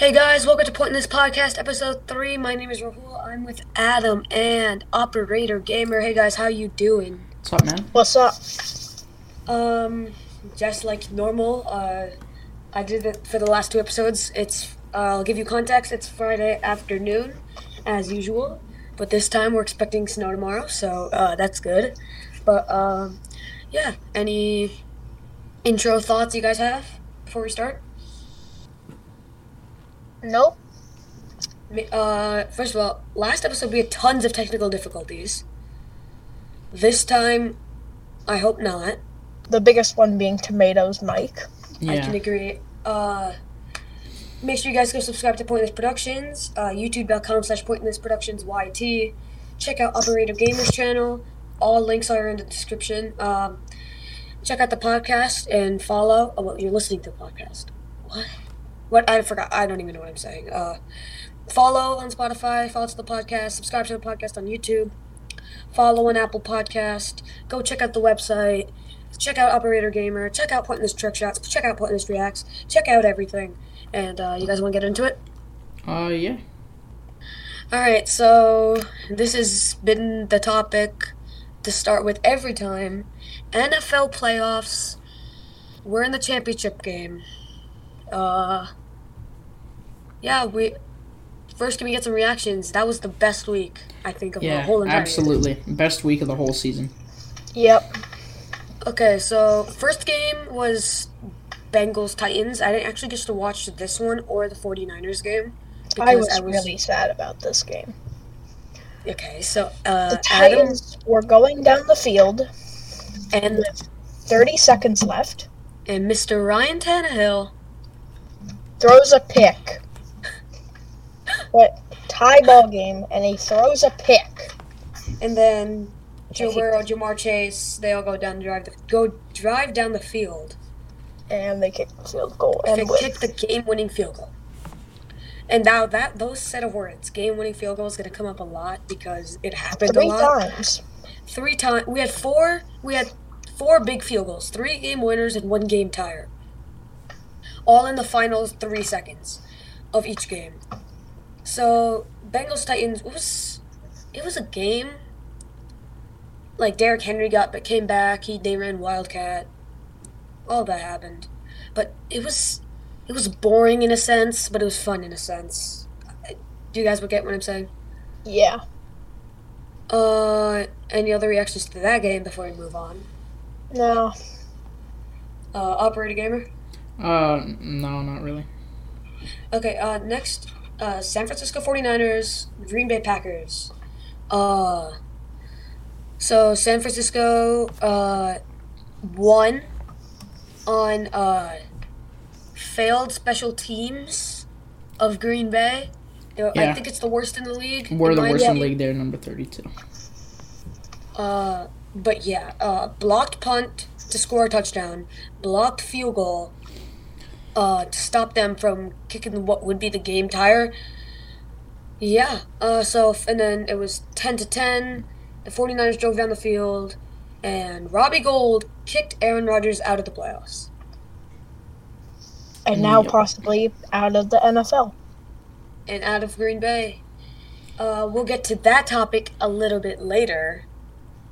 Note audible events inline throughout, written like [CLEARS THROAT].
Hey guys, welcome to Pointless Podcast, episode three. My name is Rahul. I'm with Adam and Operator Gamer. Hey guys, how you doing? What's up, man? What's up? Um, just like normal. Uh, I did it for the last two episodes. It's uh, I'll give you context. It's Friday afternoon, as usual, but this time we're expecting snow tomorrow, so uh, that's good. But um, yeah, any intro thoughts you guys have before we start? Nope. Uh, first of all, last episode we had tons of technical difficulties. This time, I hope not. The biggest one being Tomatoes Mike. I can agree. Uh, make sure you guys go subscribe to Pointless Productions, uh, youtube.com slash Pointless Productions YT. Check out Operator Gamers channel. All links are in the description. Um, check out the podcast and follow. Oh, well, you're listening to the podcast. What? What? I forgot. I don't even know what I'm saying. Uh, follow on Spotify. Follow to the podcast. Subscribe to the podcast on YouTube. Follow on Apple Podcast. Go check out the website. Check out Operator Gamer. Check out Pointless Trick Shots. Check out Pointless Reacts. Check out everything. And uh, you guys want to get into it? Uh, yeah. All right. So this has been the topic to start with every time. NFL playoffs. We're in the championship game. Uh, yeah, we. First, can we get some reactions? That was the best week, I think, of the whole entire year. absolutely. Best week of the whole season. Yep. Okay, so first game was Bengals Titans. I didn't actually get to watch this one or the 49ers game. I because was, really sad about this game. Okay, so uh, The Adam Titans were going down the field and 30 seconds left. and Mr. Ryan Tannehill. Throws a pick. What? Tie ball game, and he throws a pick. And then Joe. Burrow, Ja'Marr Chase, they all go down the drive the, go drive down the field And they kick the field goal and and win. kick the game-winning field goal. And now that those set of words, game-winning field goal, is going to come up a lot because it happened Three a lot. times. Three times we had four. We had four big field goals, three game winners and one game tire. All in the final three seconds of each game. So Bengals Titans it was it was a game. Like Derrick Henry got but came back. He they ran Wildcat. All that happened, but it was it was boring in a sense, but it was fun in a sense. Do you guys get what I'm saying? Yeah. Uh, any other reactions to that game before we move on? No. Uh, Operator Gamer. Uh, no, not really. Okay. Uh, next, uh, San Francisco 49ers, Green Bay Packers. Uh, so San Francisco uh won on uh failed special teams of Green Bay. Uh, I Yeah. think it's the worst in the league. We're the worst in the league there, number 32. Uh, but yeah, uh, blocked punt to score a touchdown, blocked field goal, uh, to stop them from kicking what would be the game tire. Yeah, uh, so, and then it was 10 to 10. The 49ers drove down the field, and Robbie Gould kicked Aaron Rodgers out of the playoffs. And now possibly out of the NFL. and out of Green Bay. Uh, we'll get to that topic a little bit later.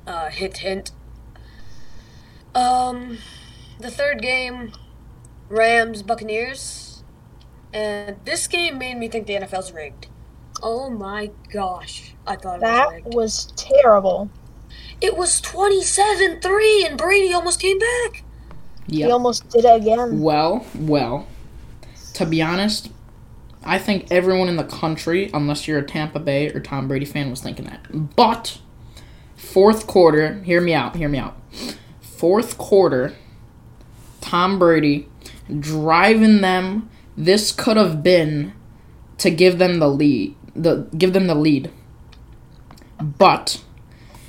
Uh, hint, hint. Um, the third game, Rams Buccaneers, and this game made me think the NFL's rigged. Oh my gosh, I thought it was That was terrible. It was twenty-seven-three, and Brady almost came back. He almost did it again. Well, well, to be honest, I think everyone in the country, unless you're a Tampa Bay or Tom Brady fan, was thinking that. But, fourth quarter, hear me out, hear me out. Fourth quarter, Tom Brady driving them. This could have been to give them the lead, the give them the lead. But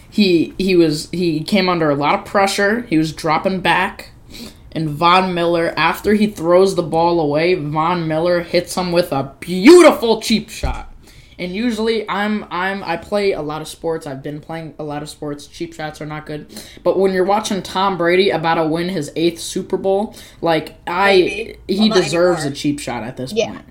he he was he came under a lot of pressure. He was dropping back and Von Miller, after he throws the ball away, Von Miller hits him with a beautiful cheap shot. And usually I'm I'm I play a lot of sports. I've been playing a lot of sports. Cheap shots are not good. But when you're watching Tom Brady about to win his eighth Super Bowl, like I he deserves a cheap shot at this Yeah. point.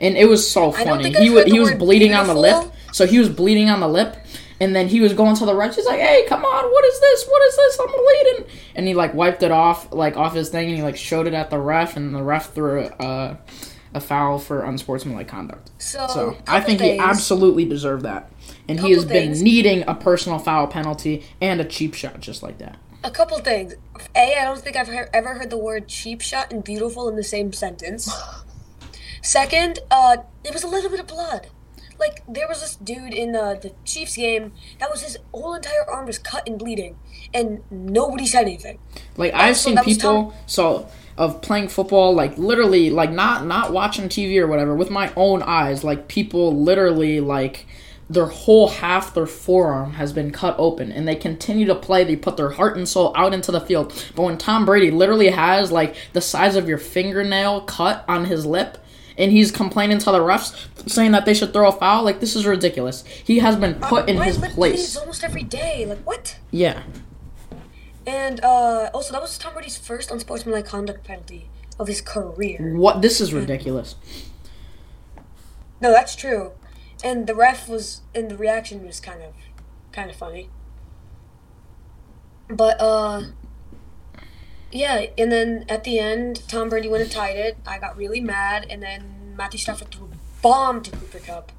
and it was so funny. He was he was bleeding on the lip, so he was bleeding on the lip, and then he was going to the ref. He's like, "Hey, come on, what is this? What is this? I'm bleeding!" And he like wiped it off like off his thing, and he like showed it at the ref, and the ref threw uh, a foul for unsportsmanlike conduct. So, So I think he absolutely deserved that, and he Couple has been needing a personal foul penalty and a cheap shot just like that. A couple things. A, I don't think I've he- ever heard the word cheap shot and beautiful in the same sentence. Second, uh, it was a little bit of blood. Like there was this dude in uh, the Chiefs game that was his whole entire arm was cut and bleeding, and nobody said anything. Like I've Also, seen people so of playing football like literally like not not watching TV or whatever with my own eyes like people literally like their whole half their forearm has been cut open and they continue to play they put their heart and soul out into the field but when Tom Brady literally has like the size of your fingernail cut on his lip and he's complaining to the refs saying that they should throw a foul like this is ridiculous he has been put in his place almost every day. Like what? yeah And uh, also, that was Tom Brady's first unsportsmanlike conduct penalty of his career. what this is ridiculous No, that's true. And the ref was, and the reaction was kind of, kind of funny. But uh, yeah. And then at the end, Tom Brady went and tied it. I got really mad, and then Matthew Stafford threw a bomb to Cooper Kupp,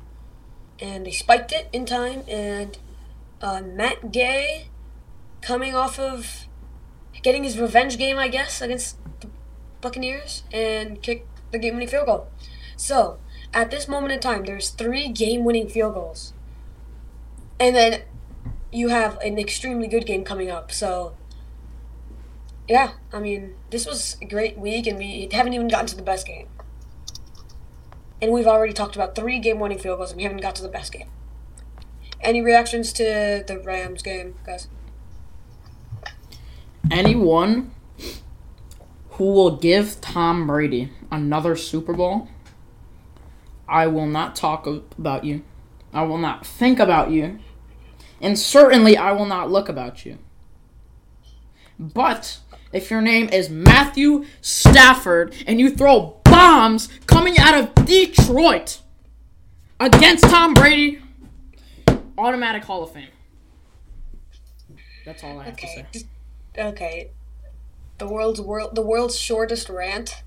and they spiked it in time. And uh, Matt Gay, coming off of getting his revenge game, I guess, against the Buccaneers, and kicked the game-winning field goal. So at this moment in time, there's three game-winning field goals, and then you have an extremely good game coming up. So, yeah, I mean, this was a great week, and we haven't even gotten to the best game. And we've already talked about three game-winning field goals, and we haven't got to the best game. Any reactions to the Rams game, guys? Anyone who will give Tom Brady another Super Bowl, I will not talk about you. I will not think about you. And certainly I will not look about you. But if your name is Matthew Stafford and you throw bombs coming out of Detroit against Tom Brady, automatic Hall of Fame. That's all I have to say. Just- Okay. The world's world the world's shortest rant.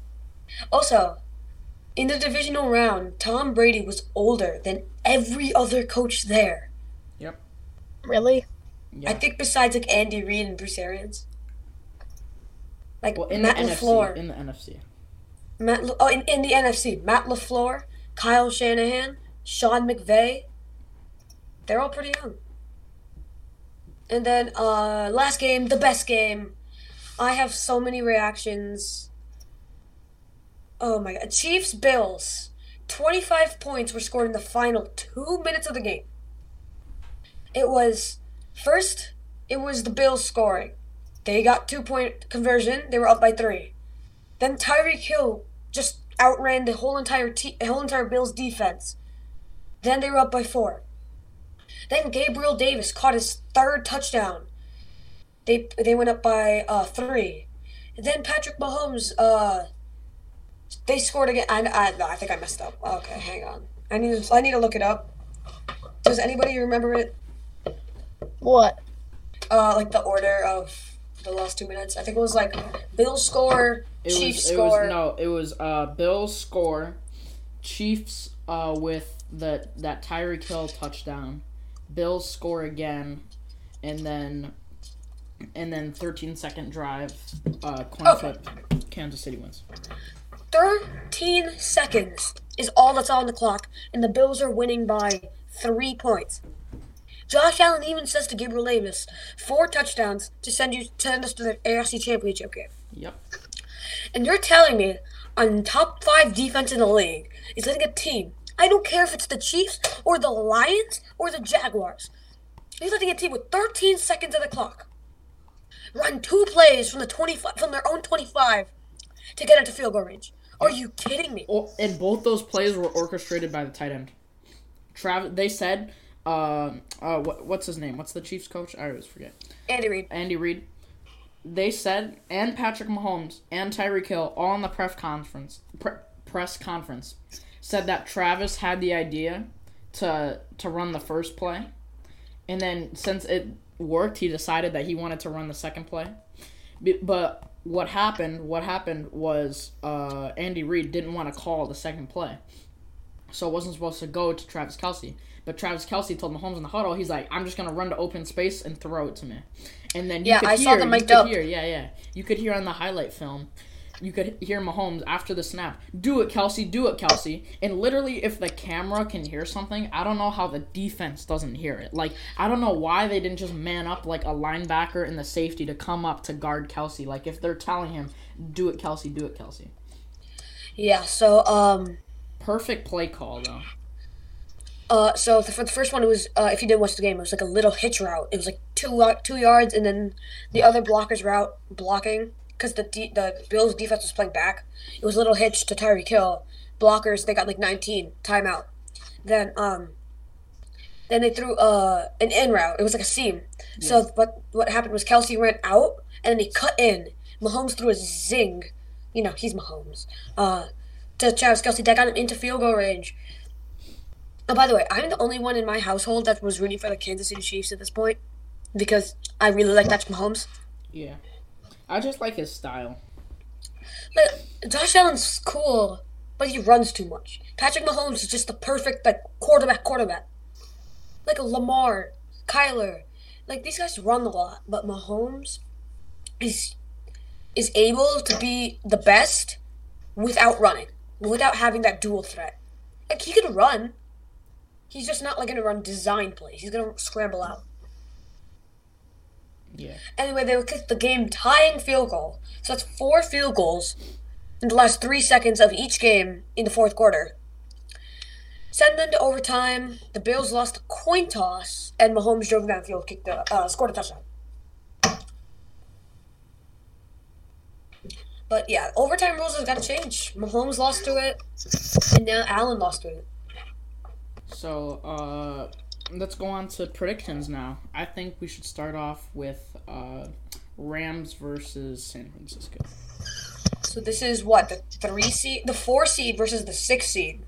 Also, in the divisional round, Tom Brady was older than every other coach there. Yep. Really? Yeah. I think besides like Andy Reid and Bruce Arians. Like Well, in Matt the LaFleur. NFC, in the NFC. Matt La- oh, in, in the NFC, Matt LaFleur, Kyle Shanahan, Sean McVay. They're all pretty young. And then uh last game, the best game. I have so many reactions. Oh my god. Chiefs Bills. 25 points were scored in the final 2 minutes of the game. It was first it was the Bills scoring. They got 2 point conversion. They were up by 3. Then Tyreek Hill just outran the whole entire te- whole entire Bills defense. Then they were up by four. Then Gabriel Davis caught his third touchdown. They they went up by uh, three. then Patrick Mahomes uh they scored again. I, I I think I messed up. Okay, hang on. I need to, I need to look it up. Does anybody remember it? What? Uh, like the order of the last two minutes. I think it was like Bills score, It Chiefs was, it score. was no, it was uh Bills score, Chiefs uh with the that Tyreek Hill touchdown, Bills score again, and then and then 13 second drive, uh coin flip, Kansas City wins. 13 seconds is all that's on the clock, and the Bills are winning by three points. Josh Allen even says to Gabriel Davis, four touchdowns to send you send us to the AFC Championship game. Yep. And you're telling me on top five defense in the league is letting a team, I don't care if it's the Chiefs or the Lions or the Jaguars, he's letting a team with 13 seconds of the clock run two plays from the 25 from their own 25 to get into field goal range. Are you kidding me? And both those plays were orchestrated by the tight end. Travis, they said, uh, uh, what, what's his name? What's the Chiefs coach? I always forget. Andy Reid. Andy Reid. They said, and Patrick Mahomes and Tyreek Hill all in the press conference, pre- press conference said that Travis had the idea to to run the first play, and then since it worked, he decided that he wanted to run the second play. But what happened? What happened was uh, Andy Reid didn't want to call the second play, so it wasn't supposed to go to Travis Kelce. But Travis Kelce told Mahomes in the huddle, he's like, "I'm just gonna run to open space and throw it to me." And then you Yeah, could I hear, saw the could up. hear, yeah, yeah, you could hear on the highlight film. You could hear Mahomes after the snap, do it, Kelce, do it, Kelce. And literally, if the camera can hear something, I don't know how the defense doesn't hear it. Like, I don't know why they didn't just man up like a linebacker and the safety to come up to guard Kelce. Like, if they're telling him, do it, Kelce, do it, Kelce. Yeah. So um. Perfect play call, though. Uh, so the, for the first one, it was uh, if you didn't watch the game, it was like a little hitch route. It was like two uh, two yards, and then the other blockers route blocking because the de- the Bills defense was playing back. It was a little hitch to Tyreek Hill. Blockers they got like 19 timeout. Then um, then they threw uh an in route. It was like a seam. So what what happened was Kelce ran out and then he cut in. Mahomes threw a zing. You know he's Mahomes. Uh, to Travis Kelce that got him into field goal range. Oh, by the way, I'm the only one in my household that was rooting for the Kansas City Chiefs at this point because I really like Patrick Mahomes. Yeah. I just like his style. But Josh Allen's cool, but he runs too much. Patrick Mahomes is just the perfect like quarterback, quarterback. Like Lamar, Kyler, like these guys run a lot, but Mahomes is is able to be the best without running, without having that dual threat. Like he can run. He's just not like gonna run design plays. He's gonna scramble out. Yeah. Anyway, they would kick the game tying field goal. So that's four field goals in the last three seconds of each game in the fourth quarter. Send them to overtime. The Bills lost a coin toss, and Mahomes drove downfield, kicked the, uh, scored a touchdown. But yeah, overtime rules have got to change. Mahomes lost to it, and now Allen lost to it. So, uh, let's go on to predictions now. I think we should start off with uh, Rams versus San Francisco. So this is what the three seed, the four seed versus the six seed.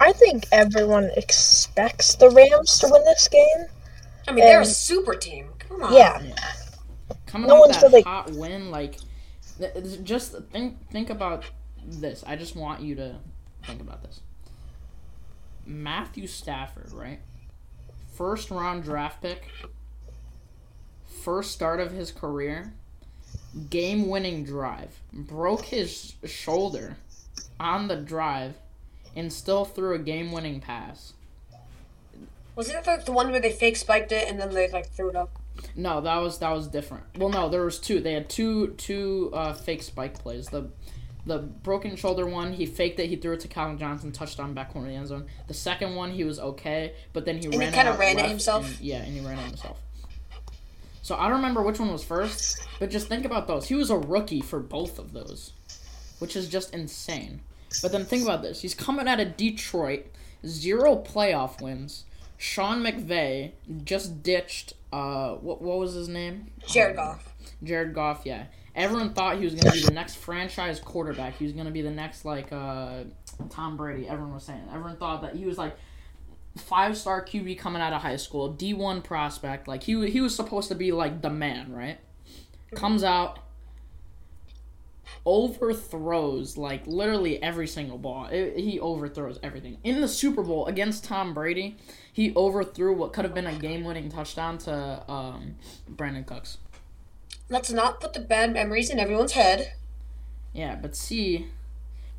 I think everyone expects the Rams to win this game. I mean, they're a super team. Come on. Yeah, Coming No off one's that really- hot win, like, th- th- just think think about this. I just want you to think about this. Matthew Stafford, right? First round draft pick. First start of his career. Game winning drive. Broke his shoulder on the drive and still threw a game winning pass. Wasn't it like the one where they fake spiked it and then they like threw it up? No, that was that was different. Well, no, there was two. They had two two uh, fake spike plays. The the broken shoulder one, he faked it. He threw it to Calvin Johnson, touchdown back corner of the end zone. The second one, he was okay, but then he he ran. it kinda ran it left himself? and- yeah, and he ran it himself. So I don't remember which one was first, but just think about those. He was a rookie for both of those, which is just insane. But then think about this: he's coming out of Detroit, zero playoff wins. Sean McVay just ditched. Uh, what what was his name? Jared Goff. Jared Goff, yeah. Everyone thought he was gonna be the next franchise quarterback. He was gonna be the next like uh, Tom Brady. Everyone was saying. Everyone thought that he was like five star QB coming out of high school, D one prospect. Like he he was supposed to be like the man, right? Comes out, overthrows like literally every single ball. It- he overthrows everything. In the Super Bowl against Tom Brady, he overthrew what could have been a game winning touchdown to um, Brandin Cooks. Let's not put the bad memories in everyone's head. Yeah, but see,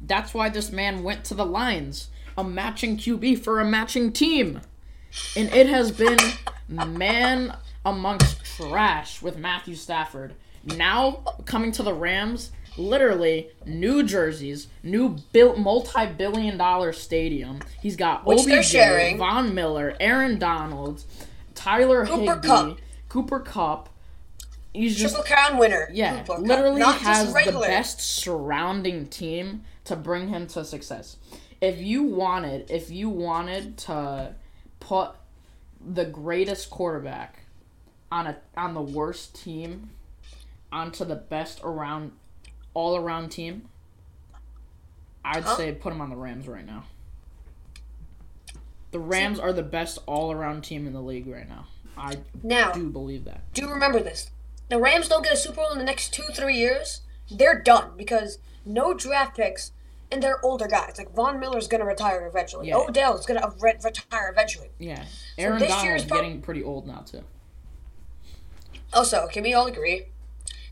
that's why this man went to the Lions, a matching QB for a matching team. And it has been man amongst trash with Matthew Stafford. Now coming to the Rams, literally new jerseys, new built multi-billion dollar stadium. He's got Which OBJ, sharing. Von Miller, Aaron Donald, Tyler Cooper Higbee, Kupp. Cooper Kupp. He's just Triple crown winner. yeah, literally has the best surrounding team to bring him to success. If you wanted, if you wanted to put the greatest quarterback on a on the worst team onto the best around all around team, I'd Huh? say put him on the Rams right now. The Rams are the best all-around team in the league right now. I Now, do believe that. do you remember this. The Rams don't get a Super Bowl in the next two, three years. They're done because no draft picks and they're older guys. Like Von Miller's gonna retire eventually. Yeah. Odell's gonna re- retire eventually. Yeah, Aaron this Donald's prob- getting pretty old now too. Also, can we all agree?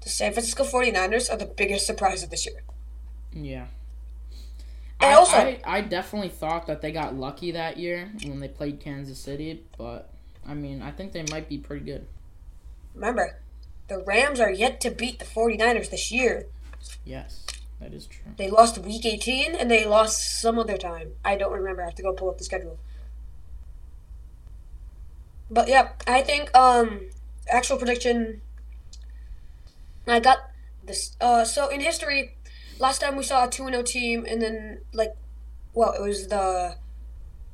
The San Francisco 49ers are the biggest surprise of this year. Yeah. I, also- I, I definitely thought that they got lucky that year when they played Kansas City, but I mean, I think they might be pretty good. Remember, the Rams are yet to beat the 49ers this year. Yes, that is true. They lost week 18 and they lost some other time. I don't remember. I have to go pull up the schedule. But yeah, I think um actual prediction I got this uh so in history last time we saw a 2-0 team and then like well, it was the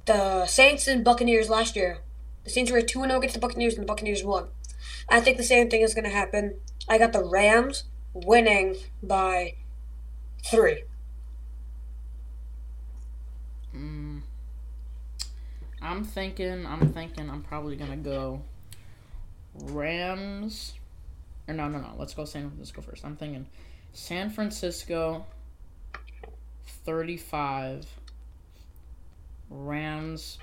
the Saints and Buccaneers last year. The Saints were 2-0 against the Buccaneers and the Buccaneers won. I think the same thing is going to happen. I got the Rams winning by 3. Mm, I'm thinking. I'm thinking. I'm probably gonna go Rams. Or no, no, no. Let's go San Francisco first. I'm thinking San Francisco. Thirty-five. Rams.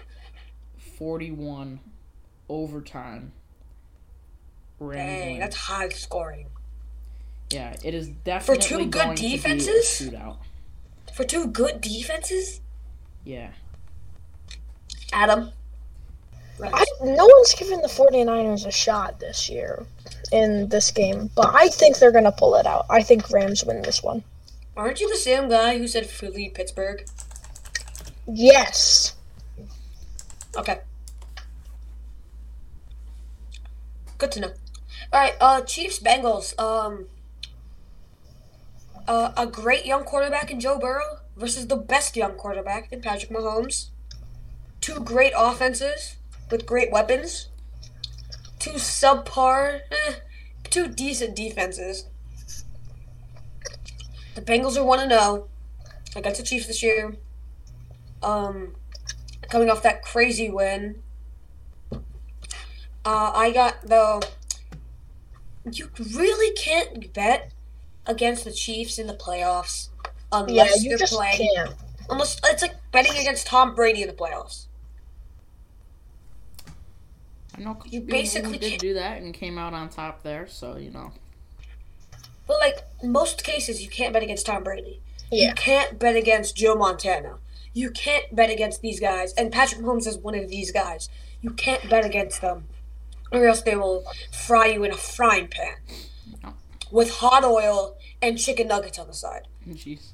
Forty-one. Overtime. Rams. Dang, that's high scoring. Yeah, it is definitely for two good going defenses? to be a shootout. For two good defenses, Yeah. Adam. I, no one's given the 49ers a shot this year in this game, but I think they're going to pull it out. I think Rams win this one. Aren't you the same guy who said Philly, Pittsburgh? Yes. Okay. Good to know. All right, uh, Chiefs Bengals. Um, uh, a great young quarterback in Joe Burrow versus the best young quarterback in Patrick Mahomes. Two great offenses with great weapons. Two subpar, eh, two decent defenses. The Bengals are one to zero against the Chiefs this year. Um, coming off that crazy win. Uh, I got the. You really can't bet against the Chiefs in the playoffs Yeah, unless you you're just playing. can't. Unless it's like betting against Tom Brady in the playoffs. I know 'cause You basically did can't- do that and came out on top there, so you know. But like most cases, you can't bet against Tom Brady. Yeah. You can't bet against Joe Montana. You can't bet against these guys. And Patrick Mahomes is one of these guys. You can't bet against them, or else they will fry you in a frying pan with hot oil and chicken nuggets on the side. Jeez.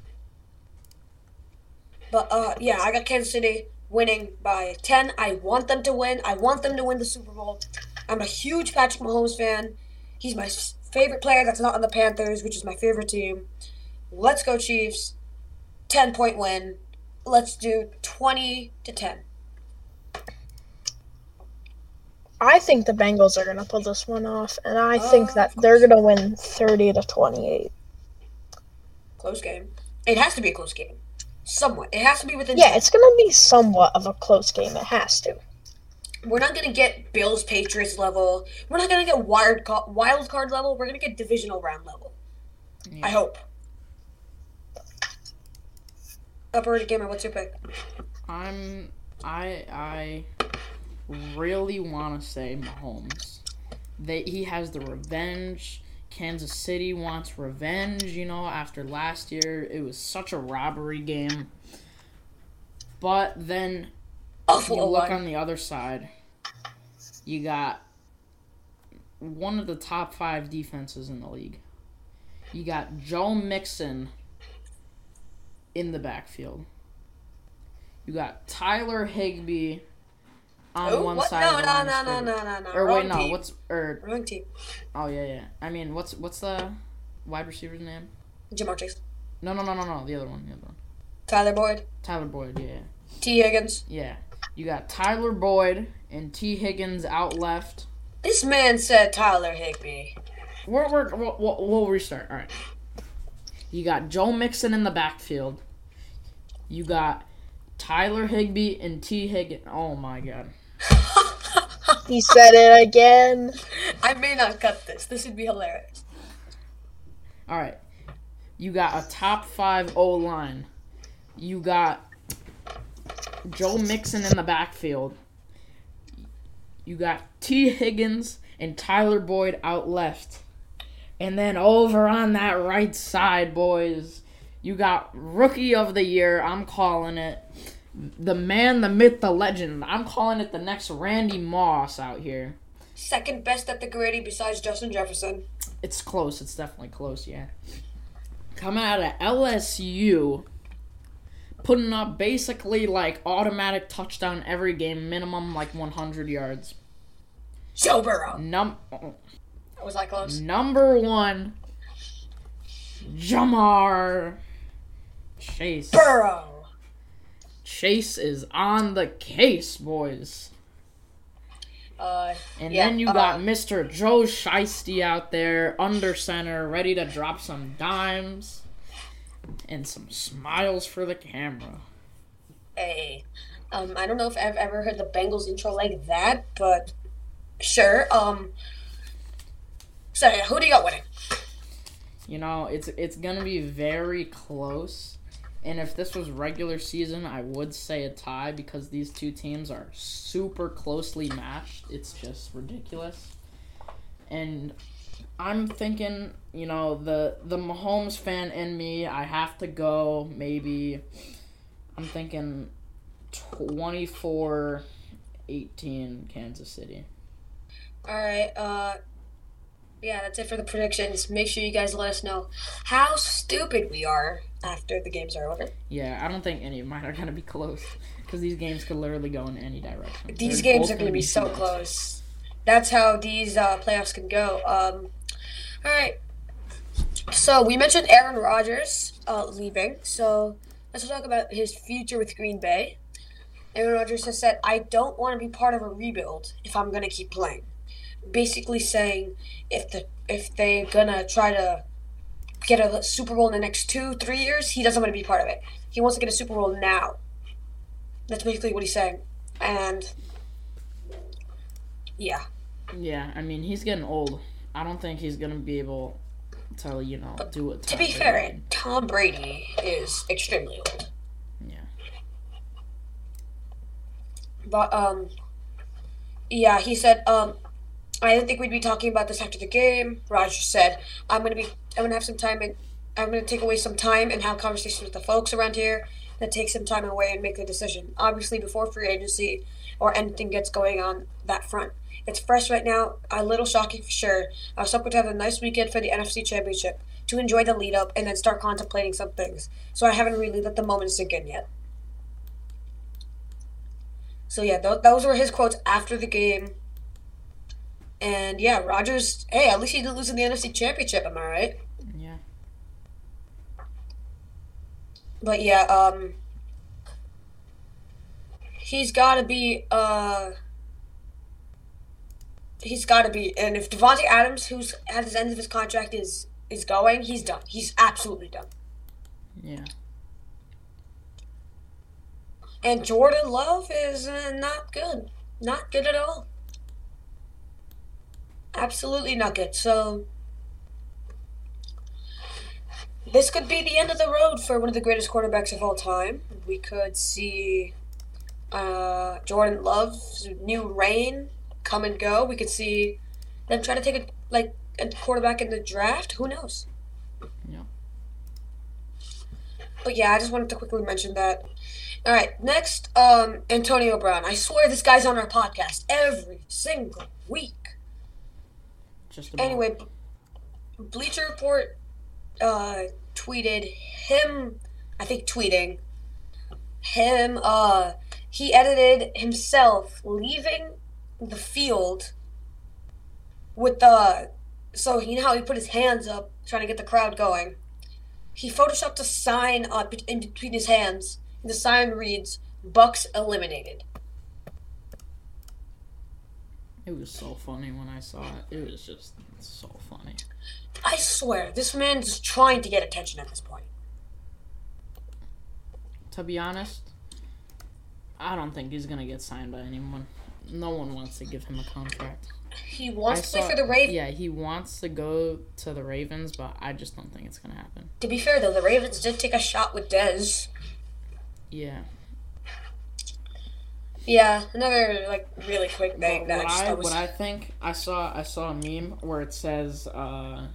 But uh, yeah, I got Kansas City winning by 10. I want them to win. I want them to win the Super Bowl. I'm a huge Patrick Mahomes fan. He's my favorite player that's not on the Panthers, which is my favorite team. Let's go Chiefs. 10 point win. Let's do 20 to 10. I think the Bengals are going to pull this one off, and I oh, think Oh, that they're going to win 30 to 28. Close game. It has to be a close game. Somewhat. It has to be within. Yeah, it's going to be somewhat of a close game. It has to. We're not gonna get Bills Patriots level. We're not gonna get wild ca- wild card level. We're gonna get divisional round level. Yeah. I hope. Operator gamer, what's your pick? I'm I I really want to say Mahomes. They he has the revenge. Kansas City wants revenge, you know, after last year it was such a robbery game. But then Awful you look on the other side. You got one of the top 5 defenses in the league. You got Joe Mixon in the backfield. You got Tyler Higbee on Oh, one what? side No, of no, no, no, no, no, no. Or Wrong wait, no, team. what's or Wrong team. oh yeah, yeah. I mean, what's what's the wide receiver's name? Ja'Marr Chase. No, no, no, no, no. The other one, the other one. Tyler Boyd. Tyler Boyd. Yeah, Tee Higgins. yeah. You got Tyler Boyd and Tee Higgins out left. This man said Tyler Higbee. We're, we're, we'll, we'll we'll restart. All right. You got Joe Mixon in the backfield. You got Tyler Higbee and Tee Higgins. Oh my god. He said it again. I may not cut this. This would be hilarious. All right. You got a top five O line. You got Joe Mixon in the backfield. You got Tee Higgins and Tyler Boyd out left. And then over on that right side, boys, you got Rookie of the Year. I'm calling it. The man, the myth, the legend. I'm calling it the next Randy Moss out here. Second best at the gritty besides Justin Jefferson. It's close. It's definitely close, yeah. Coming out of LSU, putting up basically like automatic touchdown every game, minimum like 100 yards. Joe Burrow. Num Was I close? number one, Ja'Marr Chase. Burrow. Chase is on the case, boys. Uh, And Yeah, then you uh, got Mr. Joe Shiesty out there, under center, ready to drop some dimes and some smiles for the camera. a. Um, I don't know if I've ever heard the Bengals intro like that, but sure. Um, so who do you got winning? You know, it's it's gonna be very close. And if this was regular season, I would say a tie because these two teams are super closely matched. It's just ridiculous. And I'm thinking, you know, the the Mahomes fan in me, I have to go maybe I'm thinking 24 18 Kansas City. All right. Uh, yeah, that's it for the predictions. Make sure you guys let us know how stupid we are after the games are over. Yeah, I don't think any of mine are gonna be close because these games could literally go in any direction. These They're games are going to be so shootouts. close. That's how these uh, playoffs can go. Um, all right. So we mentioned Aaron Rodgers uh, leaving. So let's talk about his future with Green Bay. Aaron Rodgers has said, "I don't want to be part of a rebuild if I'm going to keep playing." Basically saying, if the if they're gonna try to get a Super Bowl in the next two three years, he doesn't want to be part of it. He wants to get a Super Bowl now. That's basically what he's saying. And yeah. Yeah, I mean he's getting old. I don't think he's gonna be able to, you know, do it. To be fair, Tom Brady is extremely old. Yeah. But um yeah, he said um I didn't think we'd be talking about this after the game. Roger said, I'm gonna be I'm gonna have some time and I'm gonna take away some time and have conversations with the folks around here that take some time away and make the decision. Obviously before free agency or anything gets going on that front. It's fresh right now, a little shocking for sure. I was hoping to have a nice weekend for the NFC Championship, to enjoy the lead up and then start contemplating some things. So I haven't really let the moment sink in yet. So yeah, th- those were his quotes after the game. And yeah, Rodgers. Hey, at least he didn't lose in the NFC Championship. Am I right? Yeah. But yeah, um, he's got to be. Uh, he's got to be. And if Davante Adams, who's at his end of his contract, is is going, he's done. He's absolutely done. Yeah. And Jordan Love is uh, not good. Not good at all. Absolutely not good. So this could be the end of the road for one of the greatest quarterbacks of all time. We could see uh, Jordan Love's new reign come and go. We could see them try to take a like a quarterback in the draft. Who knows? Yeah. But yeah, I just wanted to quickly mention that. All right, next, um, Antonio Brown. I swear this guy's on our podcast every single week. Just about. Anyway, Bleacher Report uh, tweeted him, I think tweeting him, uh, he edited himself leaving the field with the, so you know how he put his hands up trying to get the crowd going. He photoshopped a sign up in between his hands. and The sign reads, Bucks eliminated. It was so funny when I saw it. It was just so funny. I swear, this man's trying to get attention at this point. to be honest, I don't think he's gonna get signed by anyone. No one wants to give him a contract. He wants I to play saw- for the Ravens. Yeah, he wants to go to the Ravens, but I just don't think it's gonna happen. To be fair though, the Ravens did take a shot with Dez. Yeah. Yeah, another like really quick thing What, I what just I was what I think I saw I saw a meme where it says uh,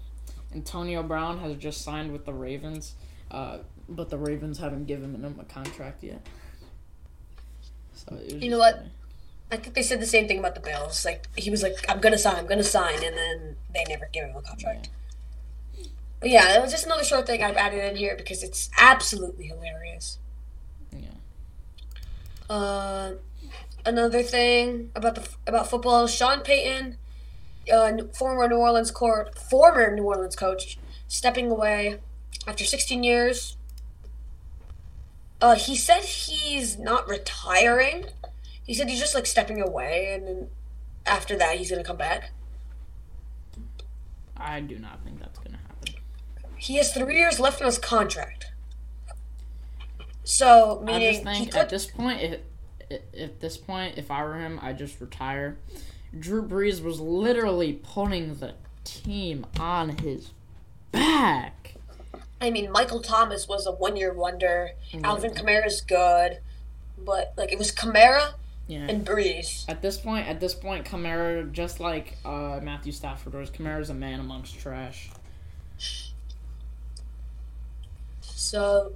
Antonio Brown has just signed with the Ravens, uh, but the Ravens haven't given him a contract yet. So it was You know what? funny. I think they said the same thing about the Bills. Like he was like, "I'm gonna sign, I'm gonna sign," and then they never gave him a contract. But yeah, it was just another short thing I've added in here because it's absolutely hilarious. Yeah. Uh, another thing about the about football: Sean Payton, uh, former New Orleans court, former New Orleans coach, stepping away after 16 years. Uh, he said he's not retiring. He said he's just like stepping away, and then after that, he's gonna come back. I do not think that's gonna happen. He has three years left on his contract. So, meaning, I just think could at this point, it, at this point, if I were him, I'd just retire. Drew Brees was literally putting the team on his back. I mean, Michael Thomas was a one-year wonder. Mm-hmm. Alvin Kamara's good, but like it was Kamara Yeah. and Brees. At this point, at this point, Kamara, just like uh, Matthew Stafford was, Kamara's a man amongst trash. So,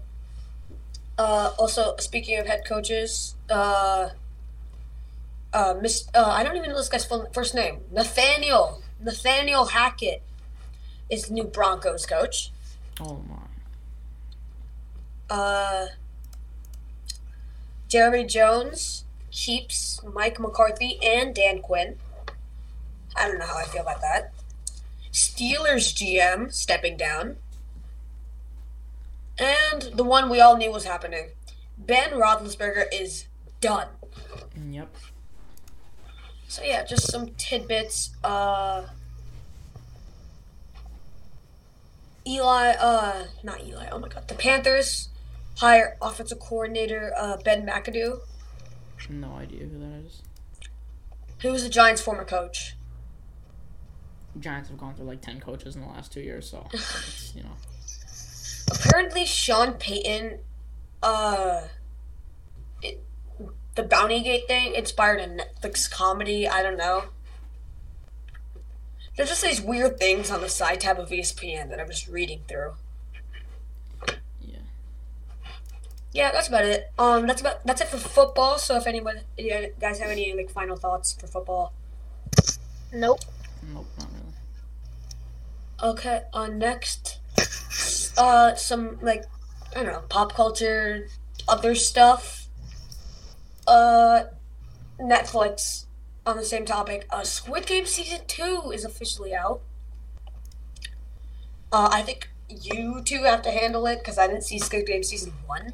uh, also speaking of head coaches, uh, uh, Miss, uh, I don't even know this guy's full, first name. Nathaniel Nathaniel Hackett is the new Broncos coach. Oh my. Uh, Jeremy Jones keeps Mike McCarthy and Dan Quinn. I don't know how I feel about that. Steelers GM stepping down. And the one we all knew was happening. Ben Roethlisberger is done. Yep. So yeah, just some tidbits. Uh, Eli, uh, not Eli. Oh my God, the Panthers hire offensive coordinator uh, Ben McAdoo, No idea who that is. who was the Giants' former coach. Giants have gone through like ten coaches in the last two years, so [LAUGHS] it's, you know. Apparently, Sean Payton, uh, it, the Bounty Gate thing inspired a Netflix comedy. I don't know. There's just these weird things on the side tab of ESPN that I'm just reading through. Yeah. Yeah, that's about it. Um, that's about that's it for football. So if anyone, you guys have any like final thoughts for football? Nope. Nope, not really. Okay. Uh, next, uh, some like I don't know, pop culture, other stuff. Uh, Netflix on the same topic. Uh, Squid Game season two is officially out. Uh, I think you two have to handle it because I didn't see Squid Game season one.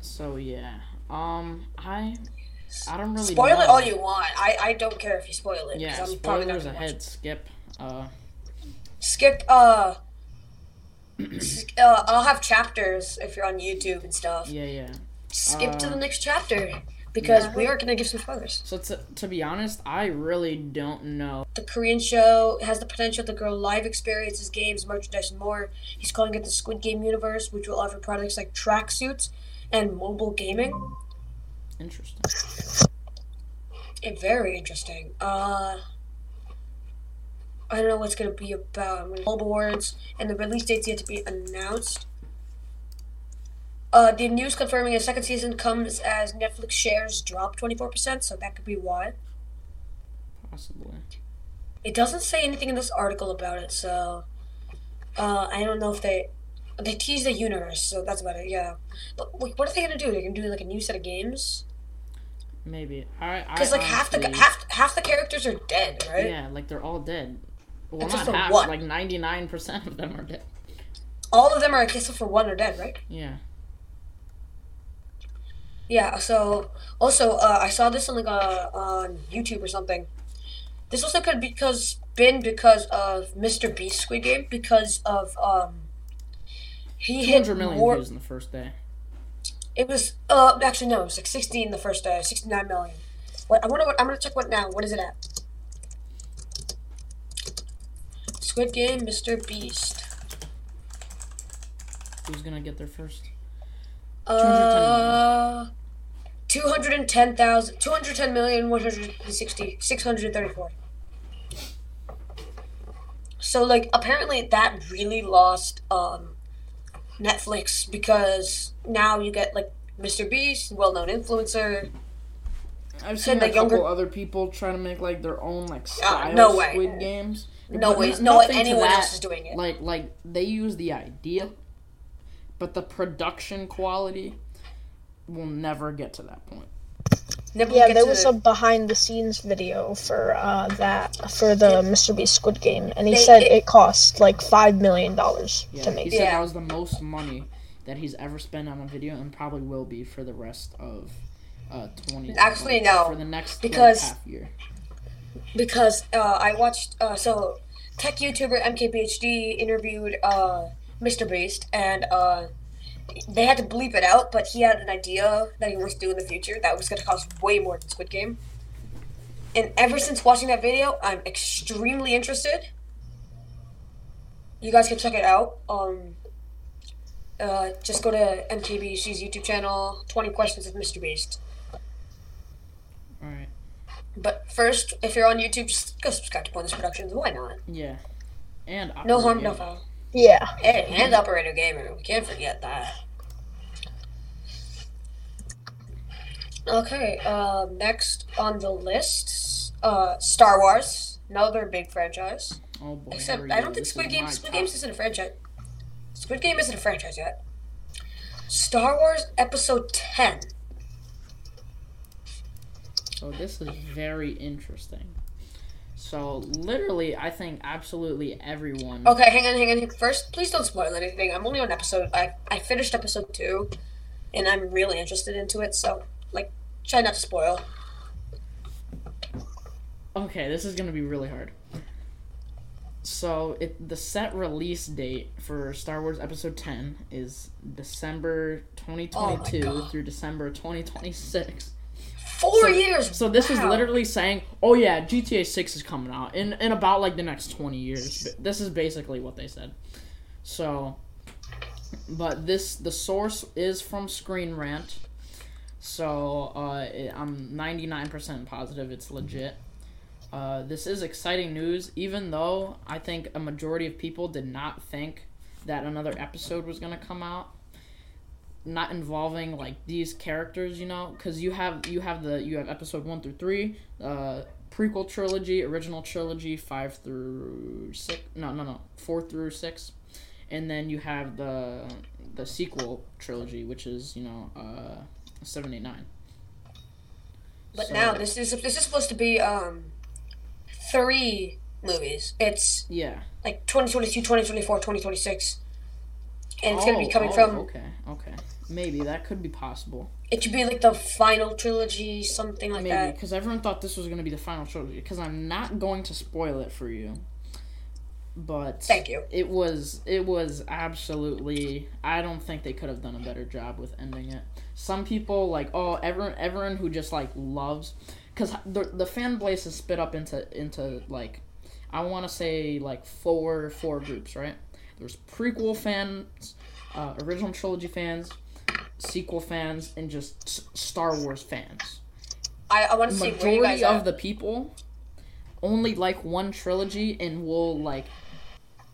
So yeah. Um, I I don't really Spoil know. it all you want. I, I don't care if you spoil it. Yeah, I'm probably not spoilers gonna watch ahead. Skip. Uh, Skip. Uh, [CLEARS THROAT] uh, I'll have chapters if you're on YouTube and stuff. yeah, yeah. Skip to Uh, the next chapter because Yeah. we are gonna give some spoilers. So to to be honest, I really don't know. The Korean show has the potential to grow live experiences, games, merchandise, and more. He's calling it the Squid Game universe, which will offer products like tracksuits and mobile gaming. Interesting. Eh, very interesting. Uh, I don't know what's gonna be about. Mobile awards and the release date's yet to be announced. Uh, the news confirming a second season comes as Netflix shares drop twenty four percent, so that could be why. Possibly. It doesn't say anything in this article about it, so uh, I don't know if they they tease the universe, so that's about it. Yeah, but like, what are they gonna do? They're gonna do like a new set of games Maybe. I. I because like half the half half the characters are dead, right? Yeah, like they're all dead. Well, not for half. one. Like ninety nine percent of them are dead. All of them are except for one are dead, right? Yeah. Yeah. So also, uh, I saw this on like uh, on YouTube or something. This also could because been because of Mr. Beast Squid Game because of um He hit hundred million more. views in the first day. It was uh actually no, it was like sixty in the first day, sixty nine million. What I wonder what I'm gonna check what now. What is it at? Squid Game, Mr. Beast. Who's gonna get there first? Uh, 210,000, 210 million, 160, 634. So, like, apparently that really lost um, Netflix because now you get, like, Mr. Beast, well known influencer. I've seen a couple younger- other people trying to make like their own like Uh, style no way. Squid Games. No But ways, no way nothing to anyone that. else is doing it. Like like they use the idea, but the production quality will never get to that point. Never Yeah, there was the- a behind the scenes video for uh, that for the Mr. Beast Squid Game, and he They- said it- it cost like five million dollars Yeah, to make. he said Yeah. that was the most money that he's ever spent on a video, and probably will be for the rest of uh twenty. Actually, like, no, for the next because- like, half year. Because uh, I watched uh, so tech YouTuber MKBHD interviewed uh, Mr. Beast and uh, they had to bleep it out, but he had an idea that he wants to do in the future that was going to cost way more than Squid Game. And ever since watching that video, I'm extremely interested. You guys can check it out. Um, uh, just go to MKBHD's YouTube channel, 20 Questions with Mr. Beast. All right. But first, if you're on YouTube, just go subscribe to Pointless Productions. Why not? Yeah. And No Operator harm, no foul. Yeah, Hey, and Operator Gamer. We can't forget that. Okay, um, next on the list, uh, Star Wars. Another big franchise. Oh boy. here Except I don't think This Squid is Game Squid top. Games isn't a franchise. Squid Game isn't a franchise yet. Star Wars Episode Ten. So this is very interesting. So literally, I think absolutely everyone. Okay, hang on, hang on. First, please don't spoil anything. I'm only on episode. I I finished episode two, and I'm really interested into it. So, like, try not to spoil. Okay, this is gonna be really hard. So it the set release date for Star Wars Episode Ten is December 2022 Oh through December 2026. Four So- years. So this is literally saying, oh yeah, GTA 6 is coming out in in about like the next 20 years. This is basically what they said. So, but this the source is from Screen Rant. So uh, it, I'm 99% positive it's legit. Uh, this is exciting news, even though I think a majority of people did not think that another episode was gonna come out not involving like these characters you know because you have you have the you have episode one through three uh prequel trilogy original trilogy five through six no no no four through six and then you have the the sequel trilogy which is you know uh seven eight nine But So- now this is this is supposed to be um three movies. It's yeah like 2022, 2024, 2026. And it's gonna be Oh, coming oh, from. okay maybe that could be possible It should be like the final trilogy, something like Maybe that. because everyone thought this was going to be the final trilogy. Because I'm not going to spoil it for you, but Thank you. It was it was absolutely. I don't think they could have done a better job with ending it. Some people like oh everyone everyone who just like loves because the the fan base is split up into into like I want to say like four four groups right. There's prequel fans, uh, original trilogy fans, sequel fans, and just S- Star Wars fans I, I want to see where you guys majority of the people only like one trilogy and will like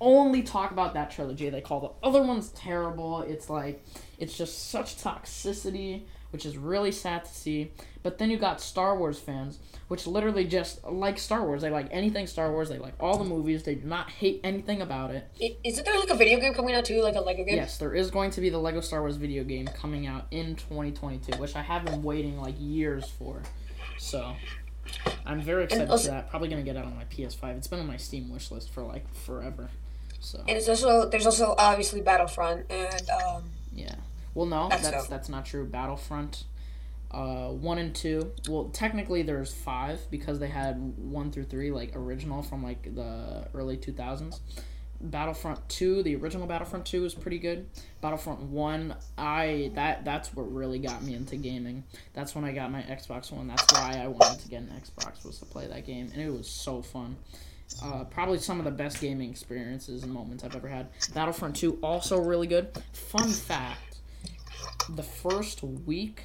only talk about that trilogy. They call the other ones terrible. It's like it's just such toxicity, which is really sad to see. But then you got Star Wars fans, which literally just like Star Wars. They like anything Star Wars. They like all the movies. They do not hate anything about it. Isn't there like a video game coming out too, like a Lego game? Yes, there is going to be the Lego Star Wars video game coming out in 2022, which I have been waiting like years for. So, I'm very excited also- for that. Probably gonna get out on my PS5. It's been on my Steam wish list for like forever. So, And it's also there's also obviously Battlefront and um yeah. Well, no, That's that's that's, not true. Battlefront, uh, one and two. Well, technically there's five because they had one through three like original from like the early 2000s. Battlefront 2, the original Battlefront 2 was pretty good. Battlefront 1, I that that's what really got me into gaming. That's when I got my Xbox One. That's why I wanted to get an Xbox was to play that game, and it was so fun. Uh, probably some of the best gaming experiences and moments I've ever had. Battlefront 2 also really good. Fun fact: the first week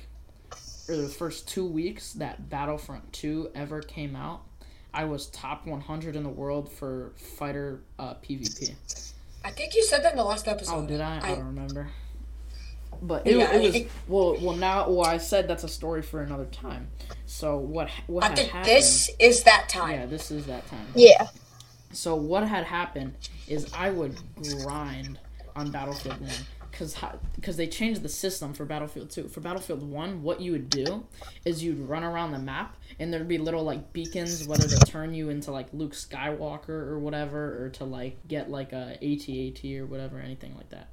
or the first two weeks that Battlefront 2 ever came out, I was top 100 in the world for fighter uh, PvP. I think you said that in the last episode. Oh, did I? I, I- don't remember. But it, Yeah, it was well. Well, now, well, I said that's a story for another time. So what? What I had think happened? this is that time. Yeah, this is that time. Yeah. So what had happened is I would grind on Battlefield One because because they changed the system for Battlefield Two. For Battlefield One, what you would do is you'd run around the map and there'd be little like beacons, whether to turn you into like Luke Skywalker or whatever, or to like get like a AT-AT or whatever, anything like that.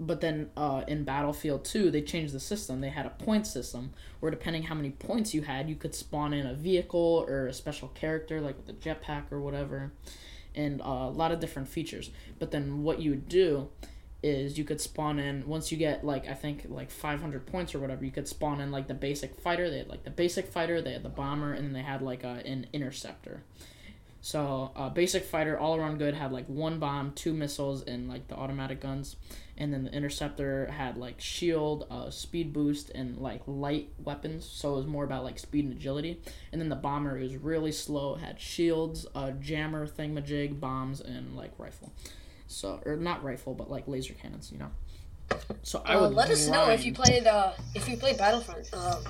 But then uh, in Battlefield 2, they changed the system. They had a point system where, depending how many points you had, you could spawn in a vehicle or a special character, like with a jetpack or whatever, and uh, a lot of different features. But then what you would do is you could spawn in once you get like I think like 500 points or whatever. You could spawn in like the basic fighter. They had like the basic fighter, they had the bomber, and then they had like a, an interceptor. So uh, basic fighter, all around good, had like one bomb, two missiles, and like the automatic guns. And then the interceptor had like shield, uh, speed boost, and like light weapons. So it was more about like speed and agility. And then the bomber was really slow. Had shields, a jammer, thingamajig, bombs, and like rifle. So or not rifle, but like laser cannons. You know. So I Uh, would let us know if you played uh, if you played Battlefront. Um,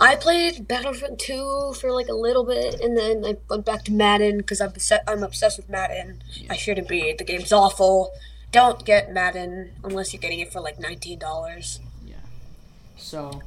I played Battlefront 2 for like a little bit, and then I went back to Madden because I'm obsessed. I'm obsessed with Madden. I shouldn't be. The game's awful. Don't get Madden unless you're getting it for like nineteen dollars. Yeah. So,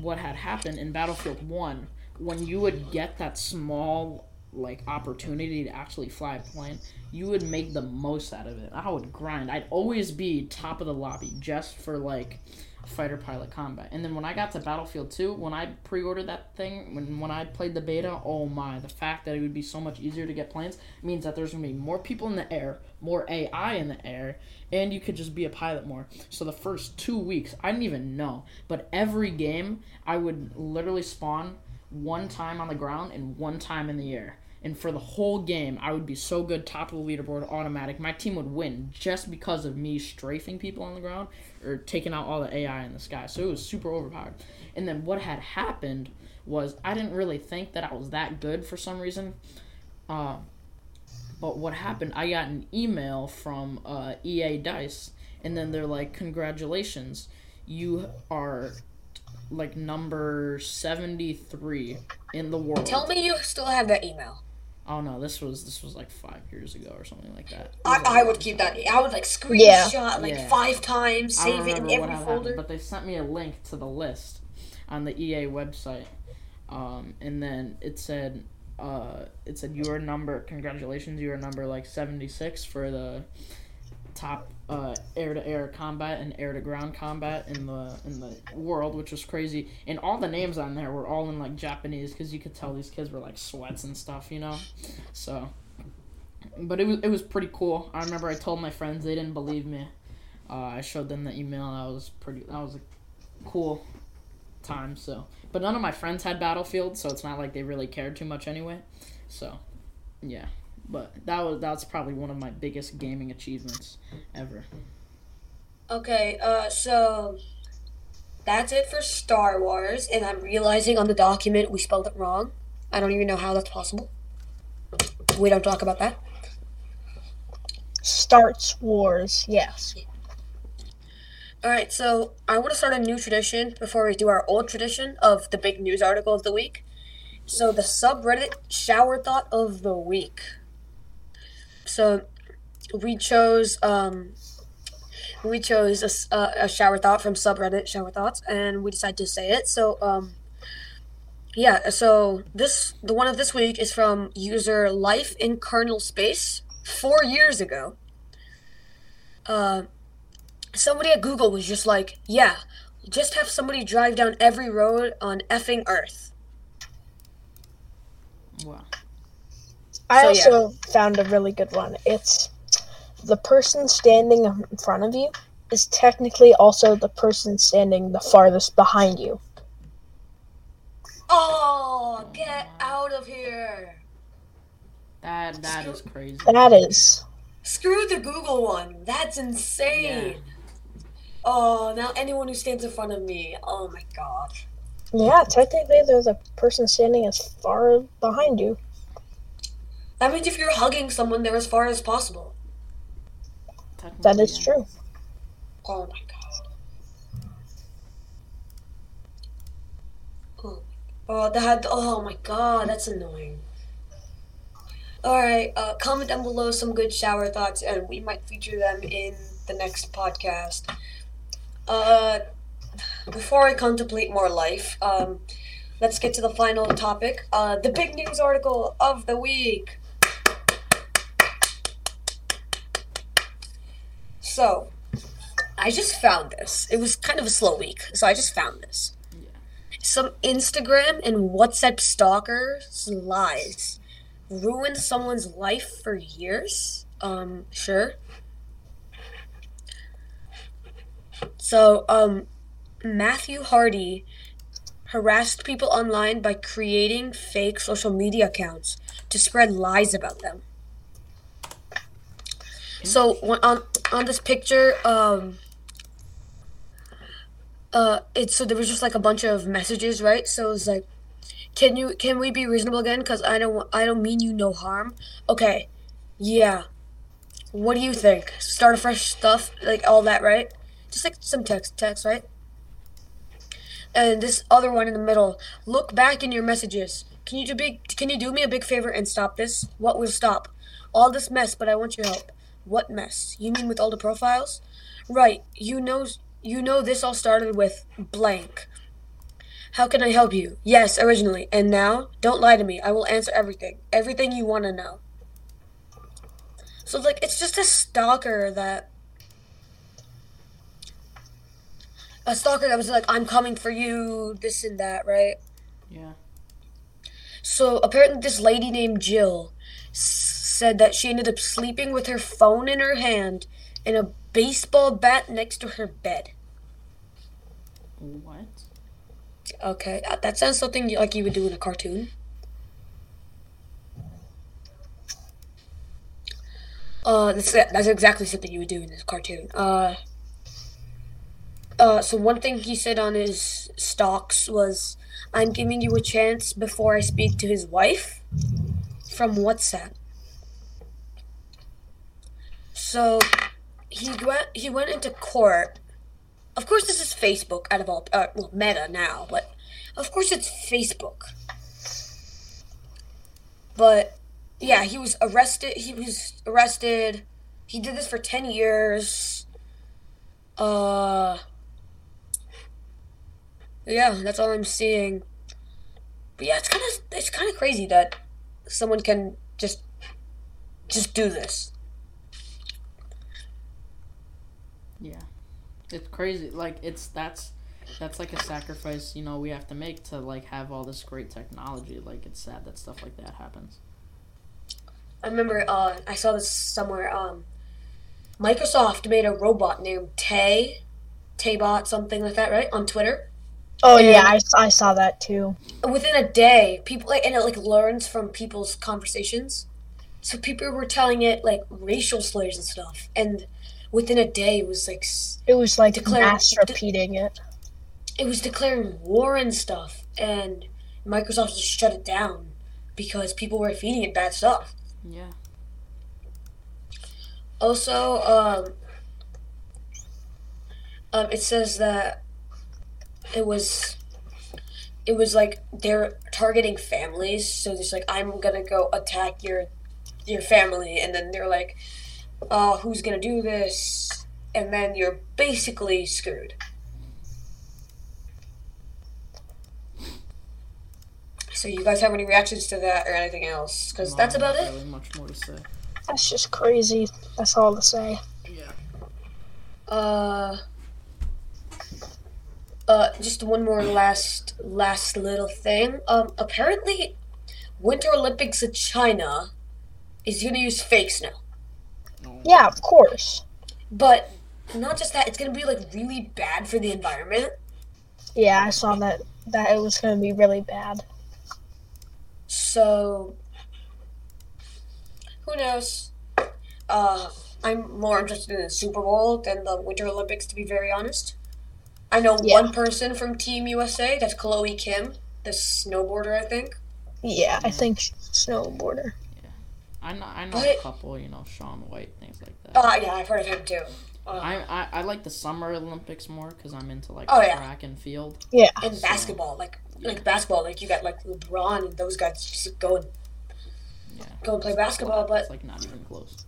what had happened in Battlefield 1, when you would get that small, like, opportunity to actually fly a plane, you would make the most out of it. I would grind. I'd always be top of the lobby just for, like, fighter pilot combat. And then when I got to Battlefield 2, when I pre ordered that thing, when, when I played the beta, oh my, the fact that it would be so much easier to get planes means that there's going to be more people in the air, more AI in the air, and you could just be a pilot more. So the first two weeks, I didn't even know, but every game, I would literally spawn one time on the ground and one time in the air. And for the whole game, I would be so good, top of the leaderboard, automatic. My team would win just because of me strafing people on the ground or taking out all the AI in the sky. So it was super overpowered. And then what had happened was I didn't really think that I was that good for some reason. Uh, but what happened, I got an email from uh, EA Dice, and then they're like, Congratulations, you are like number 73 in the world. Tell me you still have that email. Oh no, this was this was like five years ago or something like that. I, I would keep that. I would like screenshot Yeah. like Yeah. five times, I don't save it in what every folder. happened, but they sent me a link to the list on the EA website, um, and then it said, uh, it said your number. Congratulations, you are number like seventy six for the top uh, air to air combat and air to ground combat in the in the world, which was crazy. And all the names on there were all in like Japanese because you could tell these kids were like sweats and stuff, you know. So, but it was it was pretty cool. I remember I told my friends they didn't believe me. Uh, I showed them the email. That was pretty. That was a cool time. So, but none of my friends had Battlefield, so it's not like they really cared too much anyway. So, yeah. But that was that's probably one of my biggest gaming achievements ever. Okay, uh, so that's it for Star Wars, and I'm realizing on the document we spelled it wrong. I don't even know how that's possible. We don't talk about that. Starts wars. Yes. All right, so I want to start a new tradition before we do our old tradition of the big news article of the week. So the subreddit shower thought of the week. So we chose um we chose a, a shower thought from subreddit shower thoughts and we decided to say it. So um yeah, so this the one of this week is from user life in kernel space 4 years ago. Uh somebody at Google was just like, yeah, just have somebody drive down every road on effing Earth. Wow. I So, yeah. also found a really good one. It's the person standing in front of you is technically also the person standing the farthest behind you. Oh, get out of here! That that is crazy. That is. Screw the Google one. That's insane. Yeah. Oh, now anyone who stands in front of me. Oh my god. Yeah, technically they're the person standing as far behind you. That means if you're hugging someone, they're as far as possible. That is true. Oh my god. Oh, oh that. Oh my god, that's annoying. Alright, uh, comment down below some good shower thoughts, and we might feature them in the next podcast. Uh, before I contemplate more life, um, let's get to the final topic. Uh, the big news article of the week. So, I just found this. It was kind of a slow week, so I just found this. Some Instagram and WhatsApp stalkers lies ruin someone's life for years. Um, sure. So, um, Matthew Hardy harassed people online by creating fake social media accounts to spread lies about them. So on on this picture, um, uh, it's so there was just like a bunch of messages, right? So it was like, can you can we be reasonable again? Because I don't I don't mean you no harm. Okay, yeah. What do you think? Start a fresh stuff, like all that, right? Just like some text, text, right? And this other one in the middle. Look back in your messages. Can you do big? Can you do me a big favor and stop this? What will stop? All this mess, but I want your help. What mess? You mean with all the profiles? Right. You know. You know this all started with blank. How can I help you? Yes, originally. And now? Don't lie to me. I will answer everything. Everything you want to know. So, like, it's just a stalker that. A stalker that was like, I'm coming for you, this and that, right? Yeah. So, apparently, this lady named Jill said that she ended up sleeping with her phone in her hand and a baseball bat next to her bed. What? Okay, uh, that sounds something like you would do in a cartoon. Uh, that's that's exactly something you would do in this cartoon. Uh, uh, so one thing he said on his stocks was, "I'm giving you a chance before I speak to his wife." From WhatsApp. So he went he went into court of course, this is Facebook out of all, uh, well, Meta now, but of course it's Facebook. But yeah, he was arrested. He was arrested. He did this for ten years. Uh, yeah, that's all I'm seeing. But yeah, it's kind of it's kind of crazy that someone can just just do this. Yeah. It's crazy. Like it's that's that's like a sacrifice, you know, we have to make to like have all this great technology. Like it's sad that stuff like that happens. I remember uh, I saw this somewhere. Um, Microsoft made a robot named Tay, Taybot, something like that, right? On Twitter. Oh And- yeah, I, I saw that too. Within a day, people like and it like learns from people's conversations. So people were telling it like racial slurs and stuff, and within a day, it was like It was like Declare- mass repeating it. it was declaring war and stuff, and Microsoft just shut it down because people were feeding it bad stuff. Yeah. Also, um, um, it says that it was, it was like they're targeting families. So it's like I'm gonna go attack your, your family, and then they're like, uh, who's gonna do this? And then you're basically screwed. So you guys have any reactions to that or anything else? Because that's about not it. Really much more to say. That's just crazy. That's all to say. Yeah. Uh, uh, just one more last last little thing. Um, apparently, Winter Olympics in China is gonna use fake snow. Yeah, of course. But not just that, it's gonna be like really bad for the environment. Yeah, I saw that that it was going to be really bad. So who knows? Uh, I'm more interested in the Super Bowl than the Winter Olympics, to be very honest. I know Yeah. one person from Team USA. That's Chloe Kim, the snowboarder, I think. Yeah, I think she's a snowboarder. I know, I know But- a couple, you know, Shaun White, things like that. Uh, yeah, I've heard of him too. Uh, I, I I like the Summer Olympics more because I'm into like Oh, yeah. track and field. Yeah. and basketball, like like basketball, like you got like LeBron and those guys just go and Yeah. go and play basketball. But It's like not even close.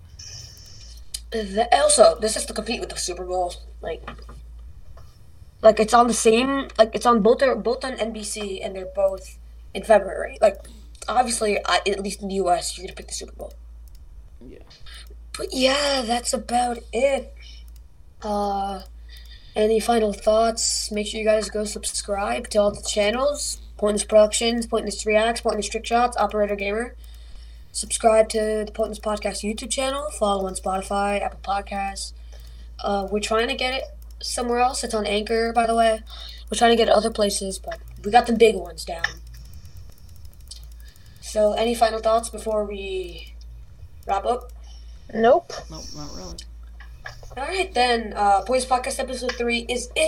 the, also, this is to compete with the Super Bowl. Like, like it's on the same. Like it's on both. They're both on NBC, and they're both in February. Like, obviously, I, at least in the U.S., you're gonna pick the Super Bowl. Yeah. But yeah, that's about it. Uh, any final thoughts? Make sure you guys go subscribe to all the channels: Pointless Productions, Pointless Reacts, Pointless Trick Shots, Operator Gamer. Subscribe to the Pointless Podcast YouTube channel. Follow on Spotify, Apple Podcasts. Uh, we're trying to get it somewhere else. It's on Anchor, by the way. We're trying to get other places, but we got the big ones down. So, any final thoughts before we wrap up? Nope. Nope, not really. All right, then. Uh, Boys Podcast episode three is in